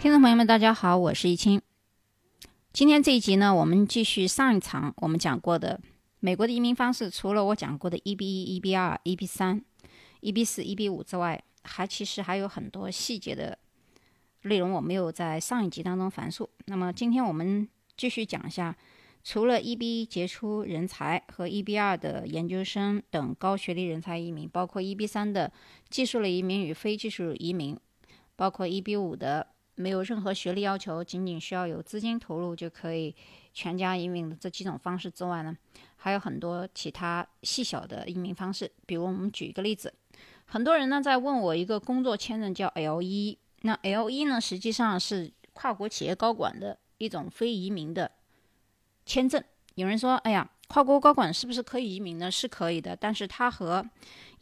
听众朋友们，大家好，我是易清。今天这一集呢，我们继续上一场我们讲过的美国的移民方式。除了我讲过的 EB 一、EB 二、EB 三、EB 四、EB 五之外，还其实还有很多细节的内容我没有在上一集当中阐述。那么今天我们继续讲一下，除了 EB 杰出人才和 EB 二的研究生等高学历人才移民，包括 EB 三的技术类移民与非技术移民，包括 EB 五的。没有任何学历要求，仅仅需要有资金投入就可以全家移民的这几种方式之外呢，还有很多其他细小的移民方式。比如我们举一个例子，很多人呢在问我一个工作签证叫 L 一，那 L 一呢实际上是跨国企业高管的一种非移民的签证。有人说，哎呀，跨国高管是不是可以移民呢？是可以的，但是它和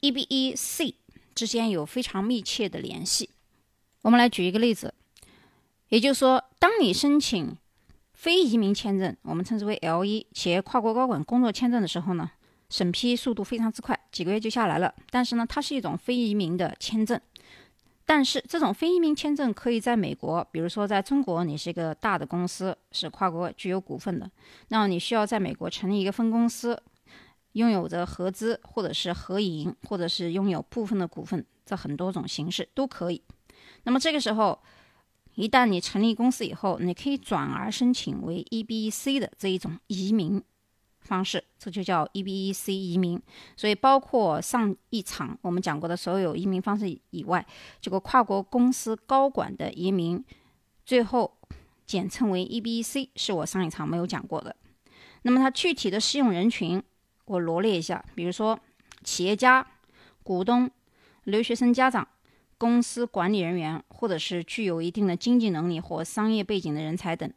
EB 一 C 之间有非常密切的联系。我们来举一个例子。也就是说，当你申请非移民签证，我们称之为 L 一企业跨国高管工作签证的时候呢，审批速度非常之快，几个月就下来了。但是呢，它是一种非移民的签证。但是这种非移民签证可以在美国，比如说在中国，你是一个大的公司，是跨国具有股份的，那么你需要在美国成立一个分公司，拥有着合资或者是合营，或者是拥有部分的股份，这很多种形式都可以。那么这个时候。一旦你成立公司以后，你可以转而申请为 EB-C 的这一种移民方式，这就叫 EB-C 移民。所以，包括上一场我们讲过的所有移民方式以外，这个跨国公司高管的移民，最后简称为 EB-C，是我上一场没有讲过的。那么，它具体的适用人群，我罗列一下，比如说企业家、股东、留学生家长。公司管理人员，或者是具有一定的经济能力或商业背景的人才等，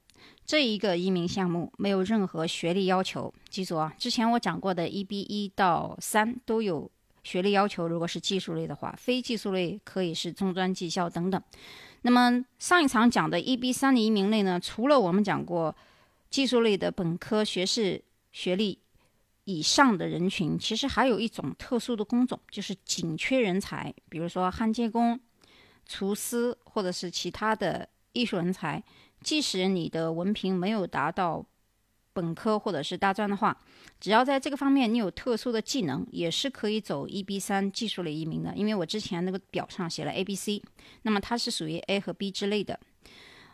这一个移民项目没有任何学历要求。记住啊，之前我讲过的 EB 一到三都有学历要求，如果是技术类的话，非技术类可以是中专技校等等。那么上一场讲的 EB 三的移民类呢，除了我们讲过技术类的本科学士学历。以上的人群，其实还有一种特殊的工种，就是紧缺人才，比如说焊接工、厨师，或者是其他的艺术人才。即使你的文凭没有达到本科或者是大专的话，只要在这个方面你有特殊的技能，也是可以走 EB 三技术类移民的。因为我之前那个表上写了 A、B、C，那么它是属于 A 和 B 之类的。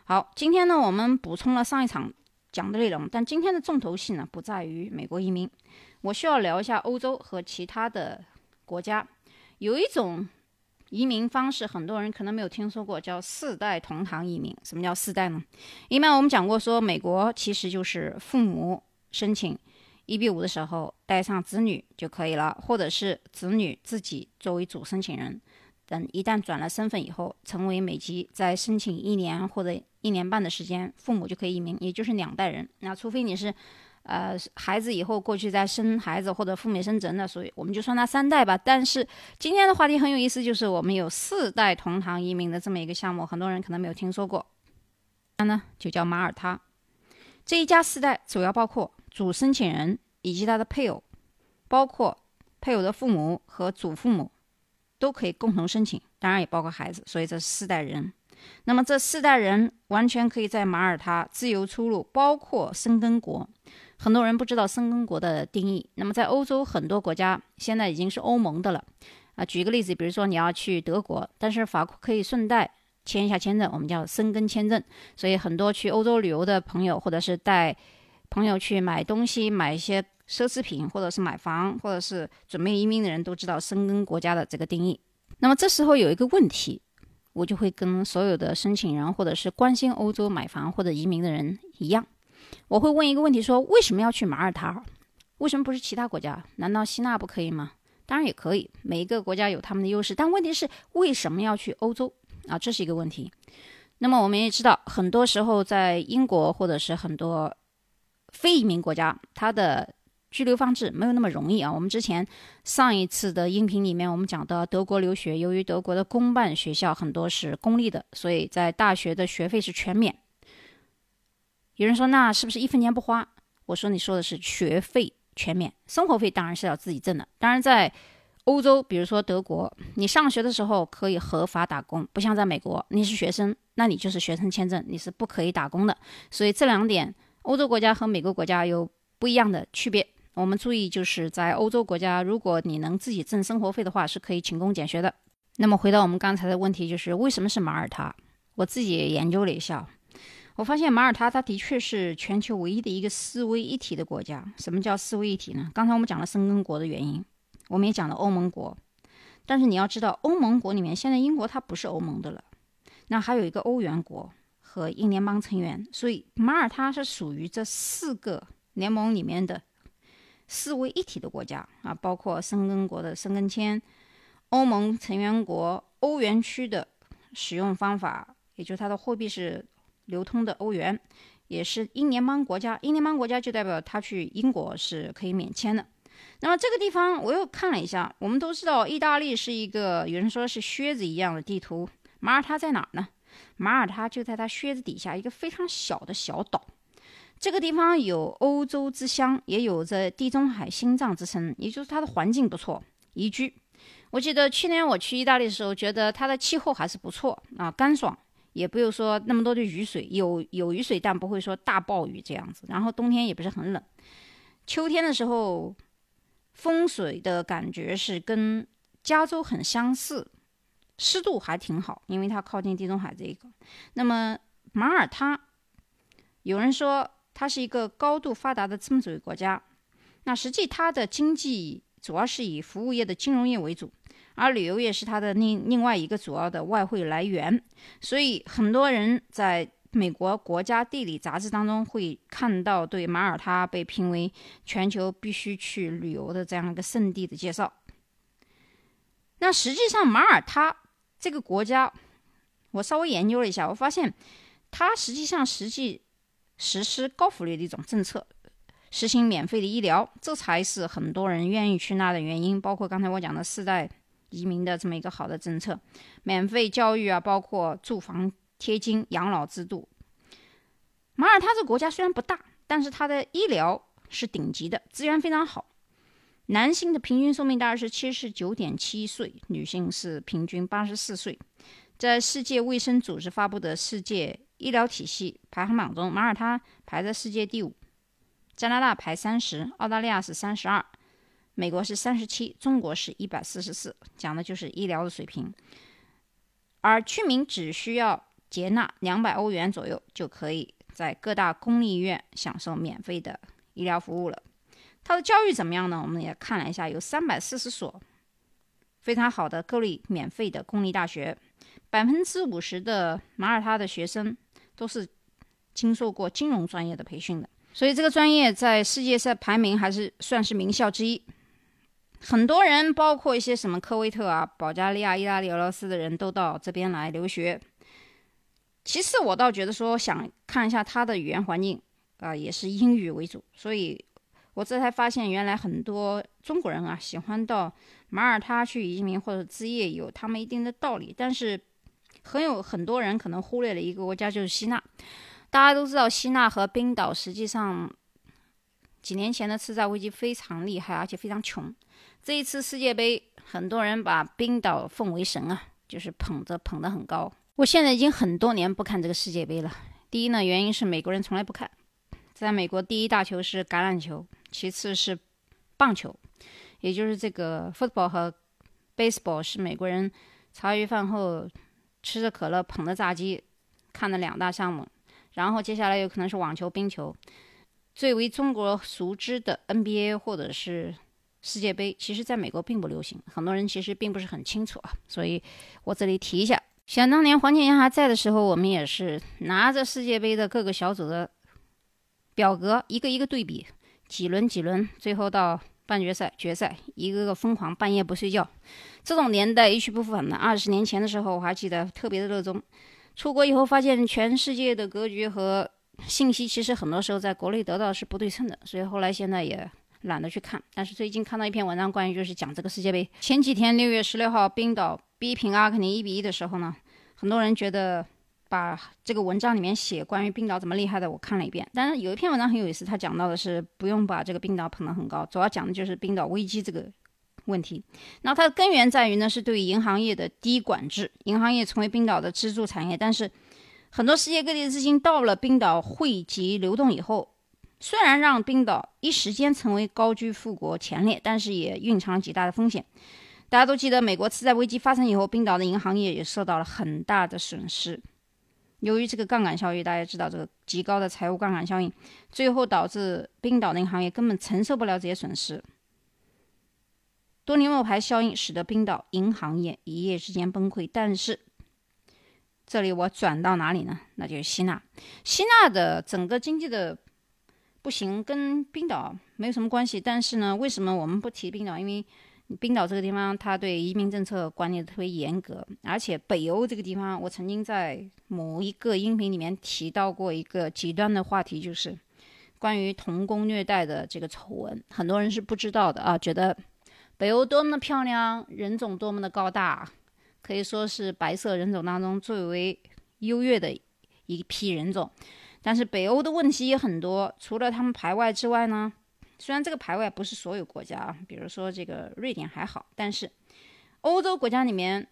好，今天呢，我们补充了上一场。讲的内容，但今天的重头戏呢不在于美国移民，我需要聊一下欧洲和其他的国家。有一种移民方式，很多人可能没有听说过，叫四代同堂移民。什么叫四代呢？一般我们讲过，说美国其实就是父母申请 EB 五的时候带上子女就可以了，或者是子女自己作为主申请人。等一旦转了身份以后，成为美籍，再申请一年或者一年半的时间，父母就可以移民，也就是两代人。那除非你是，呃，孩子以后过去再生孩子或者父母生子，那所以我们就算他三代吧。但是今天的话题很有意思，就是我们有四代同堂移民的这么一个项目，很多人可能没有听说过。那呢，就叫马耳他。这一家四代主要包括主申请人以及他的配偶，包括配偶的父母和祖父母。都可以共同申请，当然也包括孩子，所以这四代人。那么这四代人完全可以在马耳他自由出入，包括生根国。很多人不知道生根国的定义。那么在欧洲很多国家现在已经是欧盟的了啊。举个例子，比如说你要去德国，但是法国可以顺带签一下签证，我们叫生根签证。所以很多去欧洲旅游的朋友，或者是带朋友去买东西，买一些。奢侈品，或者是买房，或者是准备移民的人都知道生根国家的这个定义。那么这时候有一个问题，我就会跟所有的申请人或者是关心欧洲买房或者移民的人一样，我会问一个问题：说为什么要去马耳他？为什么不是其他国家？难道希腊不可以吗？当然也可以，每一个国家有他们的优势。但问题是为什么要去欧洲啊？这是一个问题。那么我们也知道，很多时候在英国或者是很多非移民国家，它的居留方式没有那么容易啊！我们之前上一次的音频里面，我们讲到德国留学，由于德国的公办学校很多是公立的，所以在大学的学费是全免。有人说，那是不是一分钱不花？我说，你说的是学费全免，生活费当然是要自己挣的。当然，在欧洲，比如说德国，你上学的时候可以合法打工，不像在美国，你是学生，那你就是学生签证，你是不可以打工的。所以这两点，欧洲国家和美国国家有不一样的区别。我们注意，就是在欧洲国家，如果你能自己挣生活费的话，是可以勤工俭学的。那么回到我们刚才的问题，就是为什么是马耳他？我自己也研究了一下，我发现马耳他它的确是全球唯一的一个四位一体的国家。什么叫四位一体呢？刚才我们讲了申根国的原因，我们也讲了欧盟国。但是你要知道，欧盟国里面现在英国它不是欧盟的了，那还有一个欧元国和英联邦成员，所以马耳他是属于这四个联盟里面的。四位一体的国家啊，包括申根国的申根签，欧盟成员国、欧元区的使用方法，也就是它的货币是流通的欧元，也是英联邦国家。英联邦国家就代表他去英国是可以免签的。那么这个地方我又看了一下，我们都知道意大利是一个有人说是靴子一样的地图，马耳他在哪儿呢？马耳他就在它靴子底下一个非常小的小岛。这个地方有欧洲之乡，也有着地中海心脏之称，也就是它的环境不错，宜居。我记得去年我去意大利的时候，觉得它的气候还是不错啊，干爽，也不用说那么多的雨水，有有雨水，但不会说大暴雨这样子。然后冬天也不是很冷，秋天的时候风水的感觉是跟加州很相似，湿度还挺好，因为它靠近地中海这一个。那么马耳他，有人说。它是一个高度发达的资本主义国家，那实际它的经济主要是以服务业的金融业为主，而旅游业是它的另另外一个主要的外汇来源。所以很多人在美国国家地理杂志当中会看到对马耳他被评为全球必须去旅游的这样一个圣地的介绍。那实际上马耳他这个国家，我稍微研究了一下，我发现它实际上实际。实施高福利的一种政策，实行免费的医疗，这才是很多人愿意去那的原因。包括刚才我讲的四代移民的这么一个好的政策，免费教育啊，包括住房贴金、养老制度。马耳他这国家虽然不大，但是它的医疗是顶级的，资源非常好。男性的平均寿命大概是七十九点七岁，女性是平均八十四岁。在世界卫生组织发布的世界。医疗体系排行榜中，马耳他排在世界第五，加拿大排三十，澳大利亚是三十二，美国是三十七，中国是一百四十四，讲的就是医疗的水平。而居民只需要接纳两百欧元左右，就可以在各大公立医院享受免费的医疗服务了。它的教育怎么样呢？我们也看了一下，有三百四十所非常好的各类免费的公立大学，百分之五十的马耳他的学生。都是经受过金融专业的培训的，所以这个专业在世界上排名还是算是名校之一。很多人，包括一些什么科威特啊、保加利亚、意大利、俄罗斯的人都到这边来留学。其次，我倒觉得说想看一下他的语言环境啊，也是英语为主。所以我这才发现，原来很多中国人啊喜欢到马耳他去移民或者置业，有他们一定的道理。但是。很有很多人可能忽略了一个国家，就是希腊。大家都知道，希腊和冰岛实际上几年前的次贷危机非常厉害，而且非常穷。这一次世界杯，很多人把冰岛奉为神啊，就是捧着捧得很高。我现在已经很多年不看这个世界杯了。第一呢，原因是美国人从来不看。在美国，第一大球是橄榄球，其次是棒球，也就是这个 football 和 baseball 是美国人茶余饭后。吃着可乐，捧着炸鸡，看的两大项目，然后接下来有可能是网球、冰球，最为中国熟知的 NBA 或者是世界杯，其实在美国并不流行，很多人其实并不是很清楚啊，所以我这里提一下。想当年黄健翔还在的时候，我们也是拿着世界杯的各个小组的表格，一个一个对比，几轮几轮，最后到。半决赛、决赛，一个个疯狂，半夜不睡觉，这种年代一去不复返了。二十年前的时候，我还记得特别的热衷。出国以后，发现全世界的格局和信息，其实很多时候在国内得到是不对称的，所以后来现在也懒得去看。但是最近看到一篇文章，关于就是讲这个世界杯。前几天六月十六号，冰岛逼平阿根廷一比一的时候呢，很多人觉得。把这个文章里面写关于冰岛怎么厉害的，我看了一遍。但是有一篇文章很有意思，他讲到的是不用把这个冰岛捧得很高，主要讲的就是冰岛危机这个问题。那它的根源在于呢，是对银行业的低管制。银行业成为冰岛的支柱产业，但是很多世界各地的资金到了冰岛汇集流动以后，虽然让冰岛一时间成为高居富国前列，但是也蕴藏极大的风险。大家都记得，美国次贷危机发生以后，冰岛的银行业也受到了很大的损失。由于这个杠杆效应，大家知道这个极高的财务杠杆效应，最后导致冰岛的银行业根本承受不了这些损失。多尼莫牌效应使得冰岛银行业一夜之间崩溃。但是，这里我转到哪里呢？那就是希腊。希腊的整个经济的不行跟冰岛没有什么关系。但是呢，为什么我们不提冰岛？因为冰岛这个地方，它对移民政策管理的特别严格，而且北欧这个地方，我曾经在某一个音频里面提到过一个极端的话题，就是关于童工虐待的这个丑闻，很多人是不知道的啊，觉得北欧多么的漂亮，人种多么的高大，可以说是白色人种当中最为优越的一批人种，但是北欧的问题也很多，除了他们排外之外呢？虽然这个排外不是所有国家啊，比如说这个瑞典还好，但是欧洲国家里面，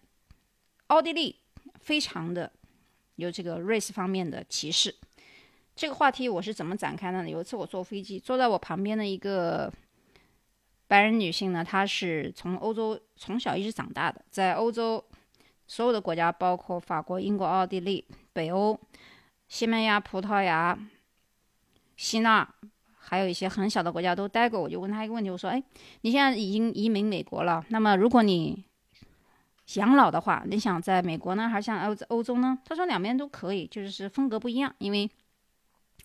奥地利非常的有这个 race 方面的歧视。这个话题我是怎么展开的呢？有一次我坐飞机，坐在我旁边的一个白人女性呢，她是从欧洲从小一直长大的，在欧洲所有的国家，包括法国、英国、奥地利、北欧、西班牙、葡萄牙、希腊。还有一些很小的国家都待过，我就问他一个问题，我说：“哎，你现在已经移民美国了，那么如果你养老的话，你想在美国呢，还是像欧欧洲呢？”他说：“两边都可以，就是风格不一样。因为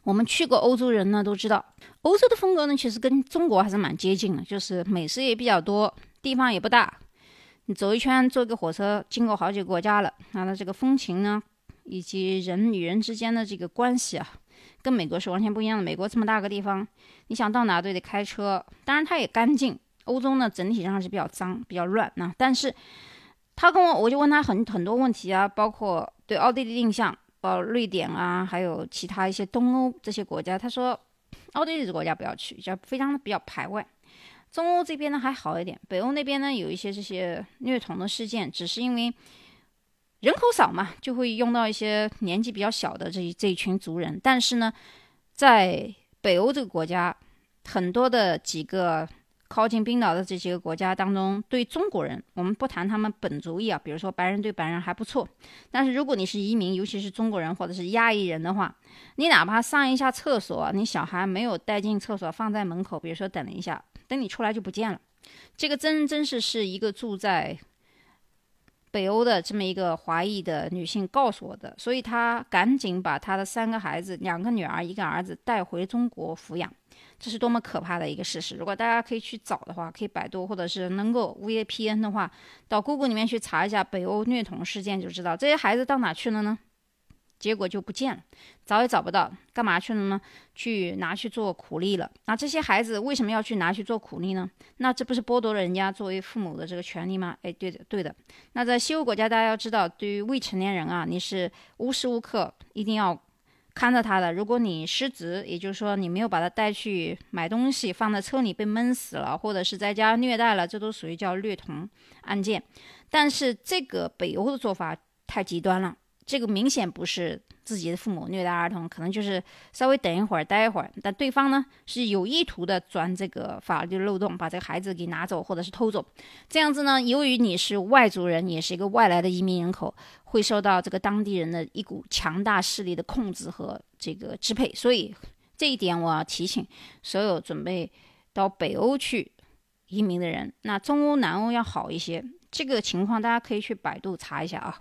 我们去过欧洲人呢，都知道欧洲的风格呢，其实跟中国还是蛮接近的，就是美食也比较多，地方也不大，你走一圈坐个火车经过好几个国家了，那它这个风情呢，以及人与人之间的这个关系啊。”跟美国是完全不一样的。美国这么大个地方，你想到哪都得开车。当然，它也干净。欧洲呢，整体上是比较脏、比较乱啊。但是，他跟我，我就问他很很多问题啊，包括对奥地利印象，包括瑞典啊，还有其他一些东欧这些国家。他说，奥地利这国家不要去，就非常的比较排外。中欧这边呢还好一点，北欧那边呢有一些这些虐童的事件，只是因为。人口少嘛，就会用到一些年纪比较小的这一这一群族人。但是呢，在北欧这个国家，很多的几个靠近冰岛的这几个国家当中，对中国人，我们不谈他们本族裔啊，比如说白人对白人还不错。但是如果你是移民，尤其是中国人或者是亚裔人的话，你哪怕上一下厕所，你小孩没有带进厕所，放在门口，比如说等一下，等你出来就不见了。这个真真是是一个住在。北欧的这么一个华裔的女性告诉我的，所以她赶紧把她的三个孩子，两个女儿，一个儿子带回中国抚养，这是多么可怕的一个事实！如果大家可以去找的话，可以百度，或者是能够 VPN 的话，到 Google 里面去查一下北欧虐童事件，就知道这些孩子到哪去了呢？结果就不见了，找也找不到，干嘛去了呢？去拿去做苦力了。那这些孩子为什么要去拿去做苦力呢？那这不是剥夺了人家作为父母的这个权利吗？哎，对的，对的。那在西欧国家，大家要知道，对于未成年人啊，你是无时无刻一定要看着他的。如果你失职，也就是说你没有把他带去买东西，放在车里被闷死了，或者是在家虐待了，这都属于叫虐童案件。但是这个北欧的做法太极端了。这个明显不是自己的父母虐待儿童，可能就是稍微等一会儿、待一会儿，但对方呢是有意图的钻这个法律漏洞，把这个孩子给拿走或者是偷走。这样子呢，由于你是外族人，也是一个外来的移民人口，会受到这个当地人的一股强大势力的控制和这个支配。所以这一点我要提醒所有准备到北欧去移民的人。那中欧、南欧要好一些，这个情况大家可以去百度查一下啊。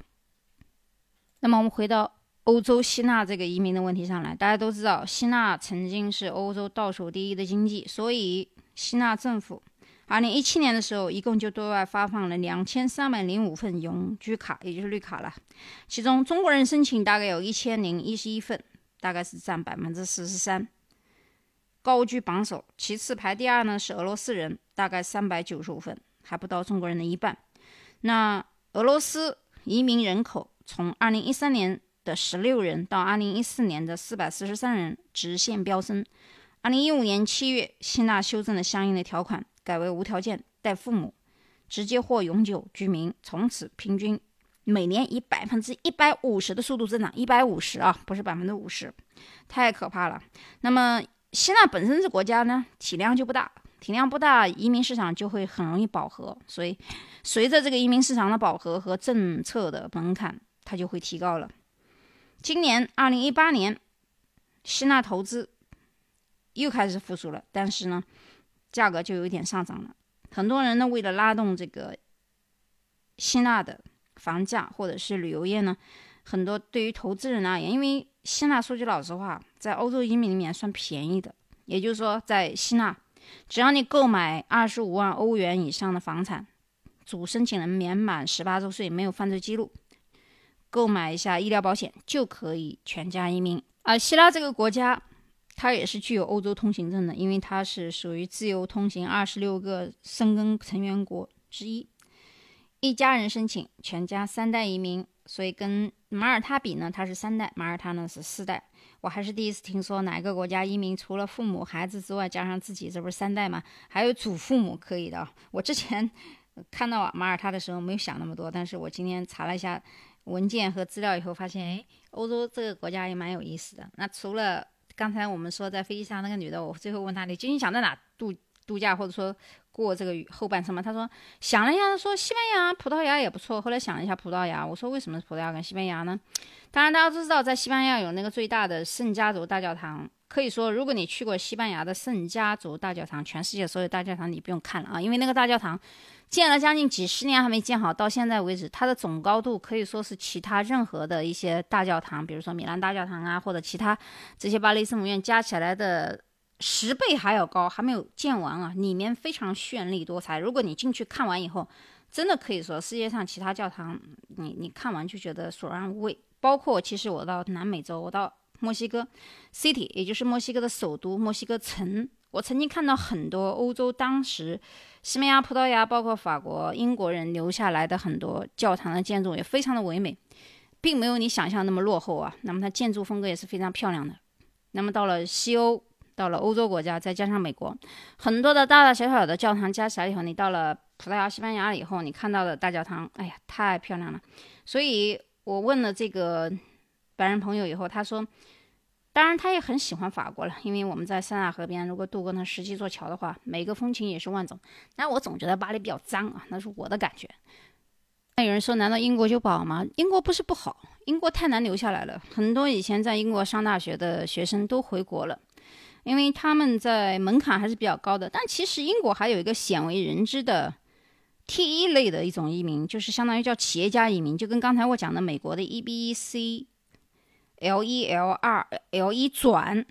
那么我们回到欧洲希腊这个移民的问题上来，大家都知道，希腊曾经是欧洲倒数第一的经济，所以希腊政府二零一七年的时候，一共就对外发放了两千三百零五份永居卡，也就是绿卡了。其中中国人申请大概有一千零一十一份，大概是占百分之四十三，高居榜首。其次排第二呢是俄罗斯人，大概三百九十五份，还不到中国人的一半。那俄罗斯移民人口。从二零一三年的十六人到二零一四年的四百四十三人，直线飙升。二零一五年七月，希腊修正了相应的条款，改为无条件带父母直接或永久居民，从此平均每年以百分之一百五十的速度增长，一百五十啊，不是百分之五十，太可怕了。那么希腊本身这国家呢，体量就不大，体量不大，移民市场就会很容易饱和，所以随着这个移民市场的饱和和政策的门槛，它就会提高了。今年二零一八年，希腊投资又开始复苏了，但是呢，价格就有点上涨了。很多人呢，为了拉动这个希腊的房价或者是旅游业呢，很多对于投资人而言，因为希腊说句老实话，在欧洲移民里面算便宜的，也就是说，在希腊，只要你购买二十五万欧元以上的房产，主申请人年满十八周岁，没有犯罪记录，购买一下医疗保险就可以全家移民。而希腊这个国家。它也是具有欧洲通行证的，因为它是属于自由通行二十六个申根成员国之一。一家人申请，全家三代移民，所以跟马耳他比呢，它是三代，马耳他呢是四代。我还是第一次听说哪一个国家移民除了父母、孩子之外，加上自己，这不是三代吗？还有祖父母可以的。我之前 看到马耳他的时候没有想那么多，但是我今天查了一下文件和资料以后，发现哎，欧洲这个国家也蛮有意思的。那除了刚才我们说在飞机上那个女的，我最后问她你究竟想在哪度度假，或者说过这个后半生吗？她说想了一下，说西班牙、葡萄牙也不错。后来想了一下葡萄牙，我说为什么葡萄牙跟西班牙呢？当然大家都知道，在西班牙有那个最大的圣家族大教堂。可以说，如果你去过西班牙的圣家族大教堂，全世界所有大教堂你不用看了啊，因为那个大教堂。建了将近几十年还没建好，到现在为止，它的总高度可以说是其他任何的一些大教堂，比如说米兰大教堂啊，或者其他这些巴黎圣母院加起来的十倍还要高，还没有建完啊！里面非常绚丽多彩。如果你进去看完以后，真的可以说世界上其他教堂，你你看完就觉得索然无味。包括其实我到南美洲，我到墨西哥 City，也就是墨西哥的首都墨西哥城。我曾经看到很多欧洲当时西班牙、葡萄牙，包括法国、英国人留下来的很多教堂的建筑也非常的唯美，并没有你想象那么落后啊。那么它建筑风格也是非常漂亮的。那么到了西欧，到了欧洲国家，再加上美国，很多的大大小小的教堂加起来以后，你到了葡萄牙、西班牙以后，你看到的大教堂，哎呀，太漂亮了。所以我问了这个白人朋友以后，他说。当然，他也很喜欢法国了，因为我们在塞纳河边，如果渡过那十七座桥的话，每个风情也是万种。但我总觉得巴黎比较脏啊，那是我的感觉。那有人说，难道英国就不好吗？英国不是不好，英国太难留下来了。很多以前在英国上大学的学生都回国了，因为他们在门槛还是比较高的。但其实英国还有一个鲜为人知的 T 一类的一种移民，就是相当于叫企业家移民，就跟刚才我讲的美国的 E B C。L 一 L 二 L 一转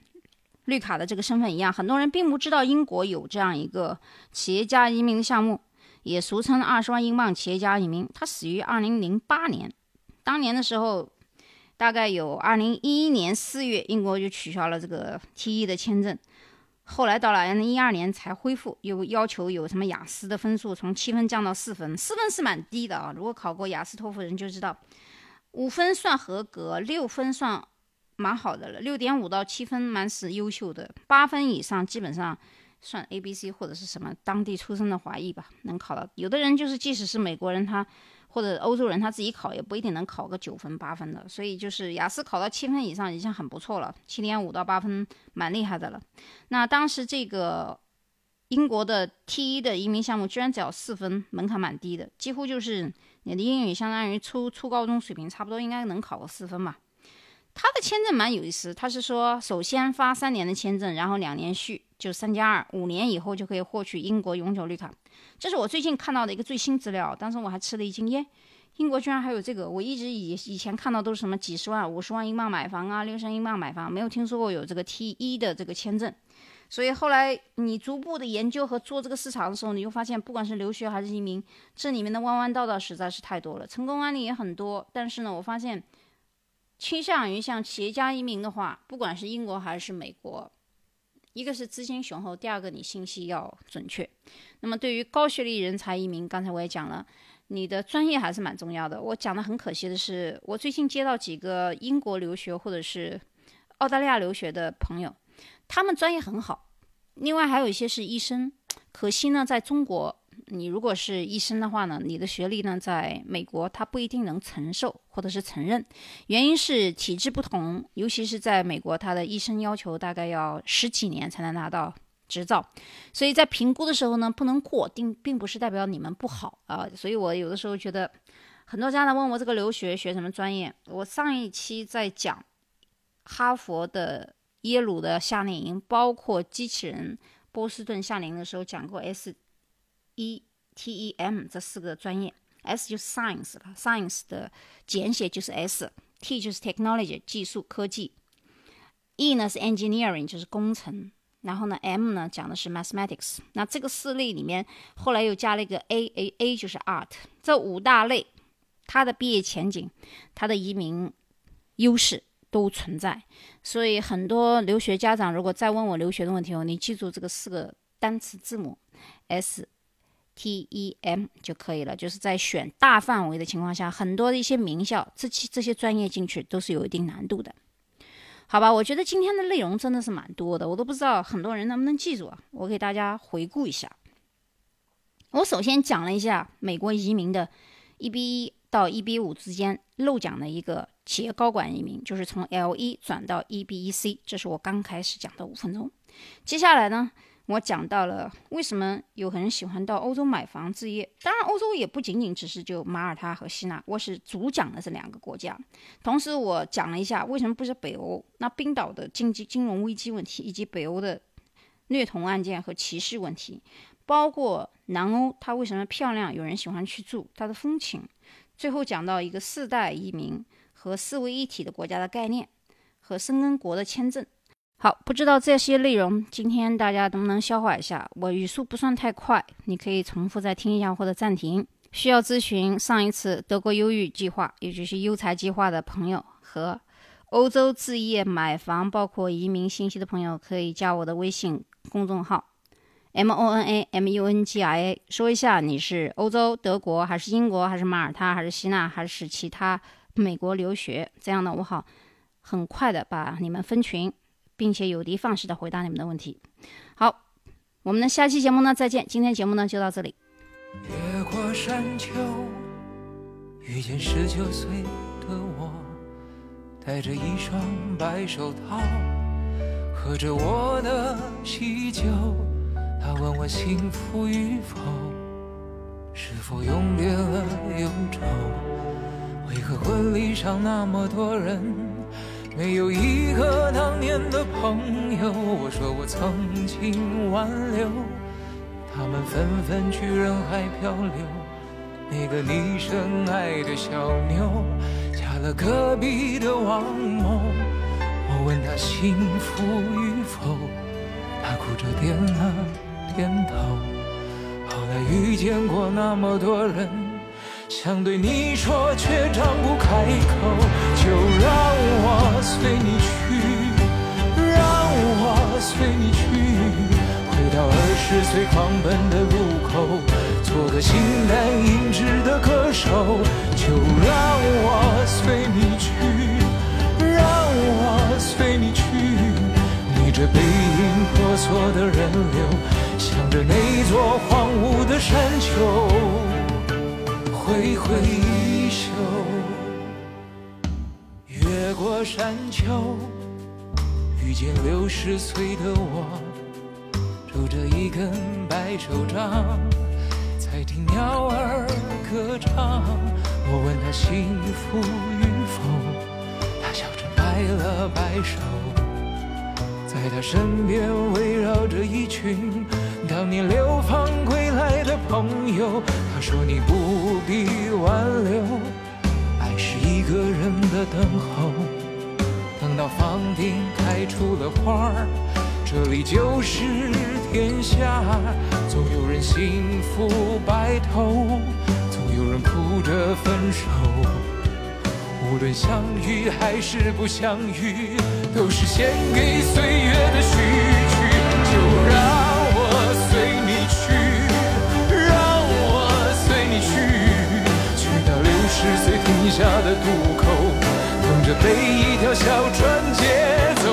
绿卡的这个身份一样，很多人并不知道英国有这样一个企业家移民的项目，也俗称二十万英镑企业家移民。它始于二零零八年，当年的时候，大概有二零一一年四月，英国就取消了这个 T 一的签证，后来到了二零一二年才恢复，又要求有什么雅思的分数从七分降到四分，四分是蛮低的啊，如果考过雅思托福人就知道。五分算合格，六分算蛮好的了。六点五到七分蛮是优秀的，八分以上基本上算 A、B、C 或者是什么当地出生的华裔吧，能考到。有的人就是即使是美国人，他或者欧洲人，他自己考也不一定能考个九分八分的。所以就是雅思考到七分以上已经很不错了，七点五到八分蛮厉害的了。那当时这个英国的 T 一的移民项目居然只要四分，门槛蛮低的，几乎就是。你的英语相当于初初高中水平，差不多应该能考个四分吧。他的签证蛮有意思，他是说首先发三年的签证，然后两年续，就三加二，五年以后就可以获取英国永久绿卡。这是我最近看到的一个最新资料，当时我还吃了一惊，耶，英国居然还有这个！我一直以以前看到都是什么几十万、五十万英镑买房啊，六十英镑买房，没有听说过有这个 T 一的这个签证。所以后来你逐步的研究和做这个市场的时候，你就发现，不管是留学还是移民，这里面的弯弯道道实在是太多了。成功案例也很多，但是呢，我发现倾向于像企业家移民的话，不管是英国还是美国，一个是资金雄厚，第二个你信息要准确。那么对于高学历人才移民，刚才我也讲了，你的专业还是蛮重要的。我讲的很可惜的是，我最近接到几个英国留学或者是澳大利亚留学的朋友。他们专业很好，另外还有一些是医生，可惜呢，在中国你如果是医生的话呢，你的学历呢，在美国他不一定能承受或者是承认，原因是体制不同，尤其是在美国，他的医生要求大概要十几年才能拿到执照，所以在评估的时候呢，不能过，并并不是代表你们不好啊。所以我有的时候觉得，很多家长问我这个留学学什么专业，我上一期在讲哈佛的、耶鲁的夏令营，包括机器人。波士顿夏令营的时候讲过 S E T E M 这四个专业，S 就是 Science 了，Science 的简写就是 S，T 就是 Technology 技术科技，E 呢是 Engineering 就是工程，然后呢 M 呢讲的是 Mathematics。那这个四类里面后来又加了一个 A，A A 就是 Art。这五大类它的毕业前景，它的移民优势。都存在，所以很多留学家长如果再问我留学的问题哦，你记住这个四个单词字母 S T E M 就可以了。就是在选大范围的情况下，很多的一些名校，这期这些专业进去都是有一定难度的。好吧，我觉得今天的内容真的是蛮多的，我都不知道很多人能不能记住啊。我给大家回顾一下，我首先讲了一下美国移民的 E B 一到 E B 五之间漏讲的一个。企业高管移民就是从 L 一转到 E B E C，这是我刚开始讲的五分钟。接下来呢，我讲到了为什么有人喜欢到欧洲买房置业。当然，欧洲也不仅仅只是就马耳他和希腊，我是主讲的这两个国家。同时，我讲了一下为什么不是北欧。那冰岛的经济金融危机问题，以及北欧的虐童案件和歧视问题，包括南欧它为什么漂亮，有人喜欢去住，它的风情。最后讲到一个世代移民。和四位一体的国家的概念，和申根国的签证。好，不知道这些内容今天大家能不能消化一下？我语速不算太快，你可以重复再听一下或者暂停。需要咨询上一次德国优育计划，也就是优才计划的朋友和欧洲置业买房，包括移民信息的朋友，可以加我的微信公众号 m o n a m u n g i a，说一下你是欧洲德国还是英国还是马耳他还是希腊还是其他。美国留学，这样呢，我好很快的把你们分群，并且有的放矢的回答你们的问题。好，我们的下期节目呢再见。今天节目呢就到这里。越过山丘，遇见十九岁的我，戴着一双白手套，喝着我的喜酒。他问我幸福与否，是否永别了忧愁。为何婚礼上那么多人，没有一个当年的朋友？我说我曾经挽留，他们纷纷去人海漂流。那个你深爱的小妞，嫁了隔壁的王某。我问他幸福与否，他哭着点了。遇见过那么多人。想对你说，却张不开口。就让我随你去，让我随你去，回到二十岁狂奔的路口，做个形单影只的歌手。就让我随你去，让我随你去，逆着背影婆娑的人流，着那座荒芜的山丘。挥挥衣袖，越过山丘，遇见六十岁的我，拄着一根白手杖，在听鸟儿歌唱。我问他幸福与否，他笑着摆了摆手，在他身边围绕着一群。当年流放归来的朋友，他说你不必挽留，爱是一个人的等候。等到房顶开出了花儿，这里就是天下。总有人幸福白头，总有人哭着分手。无论相遇还是不相遇，都是献给岁月的序曲。就让。是随停下的渡口，等着被一条小船接走，